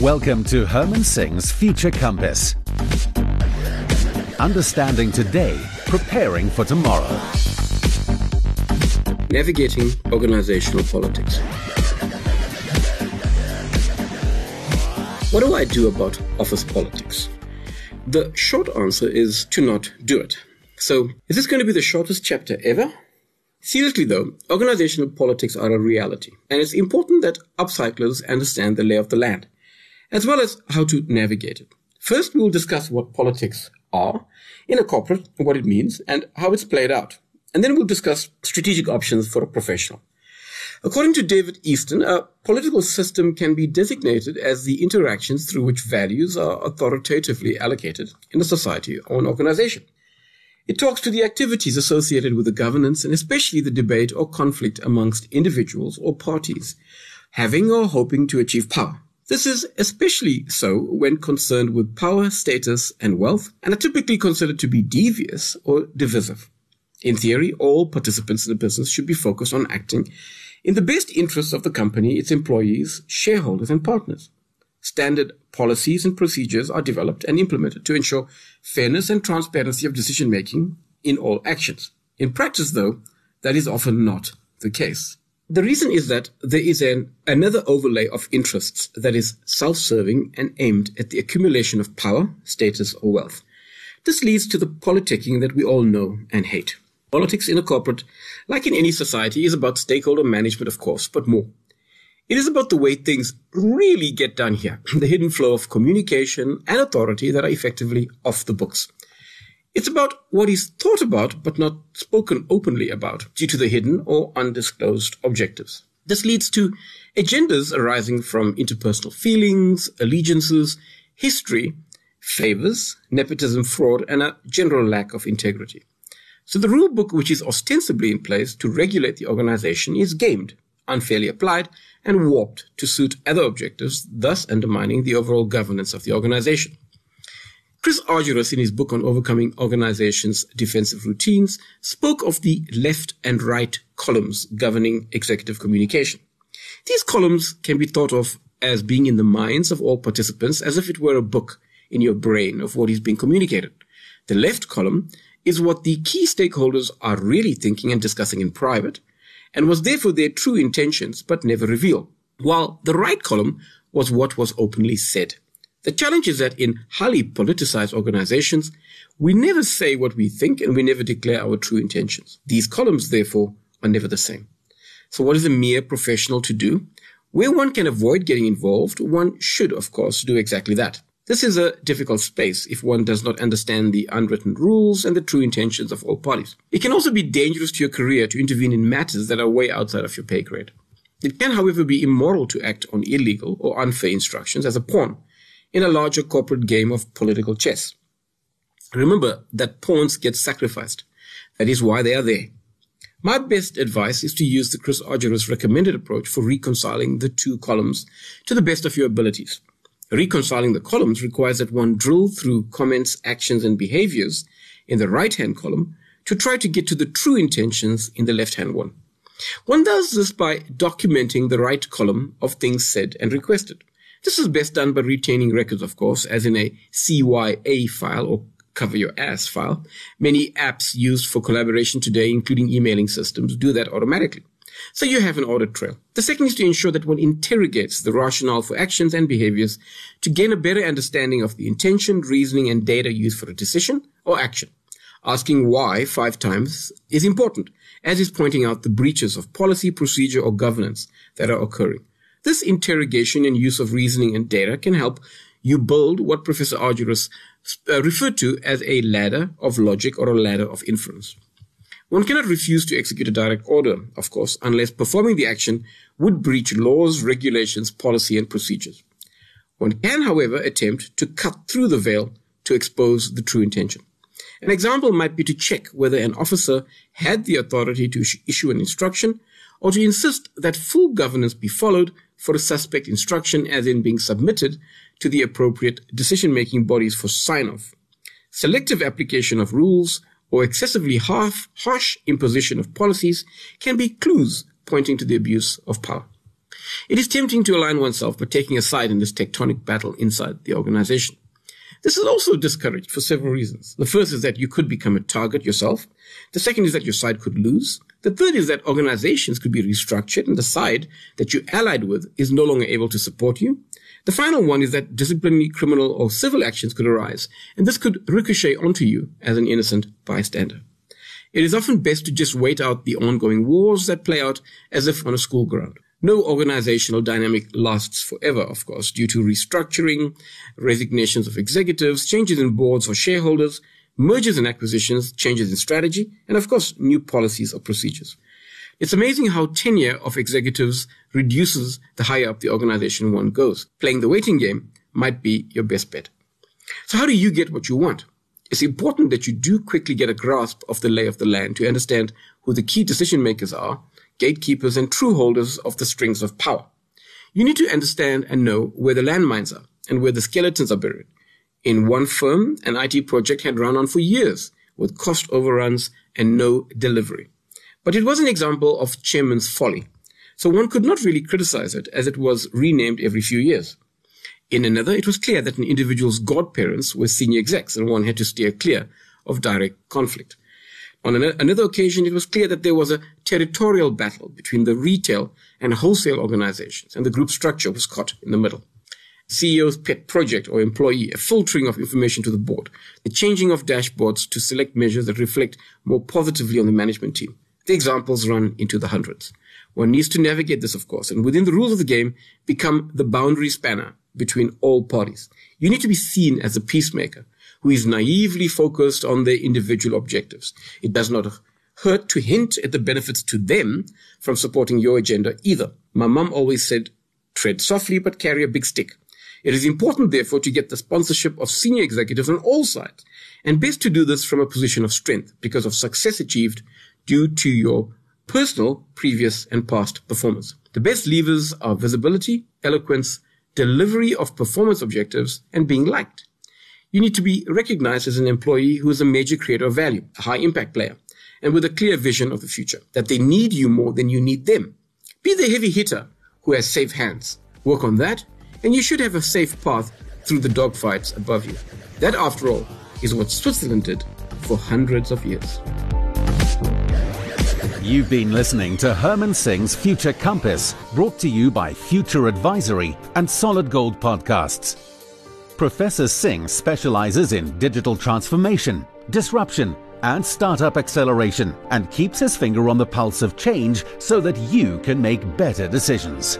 Welcome to Herman Singh's Future Compass. Understanding today, preparing for tomorrow. Navigating organizational politics. What do I do about office politics? The short answer is to not do it. So, is this going to be the shortest chapter ever? Seriously though, organizational politics are a reality, and it's important that upcyclers understand the lay of the land as well as how to navigate it. First, we will discuss what politics are in a corporate, what it means, and how it's played out. And then we'll discuss strategic options for a professional. According to David Easton, a political system can be designated as the interactions through which values are authoritatively allocated in a society or an organization. It talks to the activities associated with the governance and especially the debate or conflict amongst individuals or parties, having or hoping to achieve power. This is especially so when concerned with power, status, and wealth, and are typically considered to be devious or divisive. In theory, all participants in the business should be focused on acting in the best interests of the company, its employees, shareholders, and partners. Standard policies and procedures are developed and implemented to ensure fairness and transparency of decision making in all actions. In practice, though, that is often not the case. The reason is that there is an, another overlay of interests that is self-serving and aimed at the accumulation of power, status, or wealth. This leads to the politicking that we all know and hate. Politics in a corporate, like in any society, is about stakeholder management, of course, but more. It is about the way things really get done here, the hidden flow of communication and authority that are effectively off the books. It's about what is thought about but not spoken openly about due to the hidden or undisclosed objectives. This leads to agendas arising from interpersonal feelings, allegiances, history, favors, nepotism, fraud, and a general lack of integrity. So the rule book, which is ostensibly in place to regulate the organization, is gamed, unfairly applied, and warped to suit other objectives, thus undermining the overall governance of the organization. Chris Argyris, in his book on overcoming organizations' defensive routines, spoke of the left and right columns governing executive communication. These columns can be thought of as being in the minds of all participants as if it were a book in your brain of what is being communicated. The left column is what the key stakeholders are really thinking and discussing in private, and was therefore their true intentions but never revealed, while the right column was what was openly said. The challenge is that in highly politicized organizations, we never say what we think and we never declare our true intentions. These columns, therefore, are never the same. So what is a mere professional to do? Where one can avoid getting involved, one should, of course, do exactly that. This is a difficult space if one does not understand the unwritten rules and the true intentions of all parties. It can also be dangerous to your career to intervene in matters that are way outside of your pay grade. It can, however, be immoral to act on illegal or unfair instructions as a pawn in a larger corporate game of political chess. Remember that pawns get sacrificed. That is why they are there. My best advice is to use the Chris Argyris recommended approach for reconciling the two columns to the best of your abilities. Reconciling the columns requires that one drill through comments, actions, and behaviors in the right-hand column to try to get to the true intentions in the left-hand one. One does this by documenting the right column of things said and requested. This is best done by retaining records, of course, as in a CYA file or cover your ass file. Many apps used for collaboration today, including emailing systems, do that automatically. So you have an audit trail. The second is to ensure that one interrogates the rationale for actions and behaviors to gain a better understanding of the intention, reasoning, and data used for a decision or action. Asking why five times is important, as is pointing out the breaches of policy, procedure, or governance that are occurring. This interrogation and use of reasoning and data can help you build what Professor Argyris uh, referred to as a ladder of logic or a ladder of inference. One cannot refuse to execute a direct order, of course, unless performing the action would breach laws, regulations, policy, and procedures. One can, however, attempt to cut through the veil to expose the true intention. An example might be to check whether an officer had the authority to issue an instruction or to insist that full governance be followed for a suspect instruction as in being submitted to the appropriate decision-making bodies for sign-off. Selective application of rules or excessively half, harsh imposition of policies can be clues pointing to the abuse of power. It is tempting to align oneself by taking a side in this tectonic battle inside the organization. This is also discouraged for several reasons. The first is that you could become a target yourself. The second is that your side could lose. The third is that organizations could be restructured and the side that you allied with is no longer able to support you. The final one is that disciplinary, criminal, or civil actions could arise, and this could ricochet onto you as an innocent bystander. It is often best to just wait out the ongoing wars that play out as if on a school ground. No organizational dynamic lasts forever, of course, due to restructuring, resignations of executives, changes in boards or shareholders, mergers and acquisitions, changes in strategy, and of course, new policies or procedures. It's amazing how tenure of executives reduces the higher up the organization one goes. Playing the waiting game might be your best bet. So how do you get what you want? It's important that you do quickly get a grasp of the lay of the land to understand who the key decision makers are, gatekeepers and true holders of the strings of power. You need to understand and know where the landmines are and where the skeletons are buried. In one firm, an IT project had run on for years with cost overruns and no delivery. But it was an example of chairman's folly. So one could not really criticize it as it was renamed every few years. In another, it was clear that an individual's godparents were senior execs and one had to steer clear of direct conflict. On another occasion, it was clear that there was a territorial battle between the retail and wholesale organizations, and the group structure was caught in the middle. CEO's pet project or employee, a filtering of information to the board, the changing of dashboards to select measures that reflect more positively on the management team, the examples run into the hundreds. One needs to navigate this, of course, and within the rules of the game, become the boundary spanner between all parties. You need to be seen as a peacemaker who is naively focused on their individual objectives. It does not hurt to hint at the benefits to them from supporting your agenda either. My mum always said, tread softly but carry a big stick. It is important, therefore, to get the sponsorship of senior executives on all sides, and best to do this from a position of strength because of success achieved due to your personal, previous, and past performance. The best levers are visibility, eloquence, delivery of performance objectives, and being liked. You need to be recognized as an employee who is a major creator of value, a high impact player, and with a clear vision of the future, that they need you more than you need them. Be the heavy hitter who has safe hands. Work on that, and you should have a safe path through the dogfights above you. That, after all, is what Switzerland did for hundreds of years. You've been listening to Herman Singh's Future Compass, brought to you by Future Advisory and Solid Gold Podcasts. Professor Singh specializes in digital transformation, disruption, and startup acceleration and keeps his finger on the pulse of change so that you can make better decisions.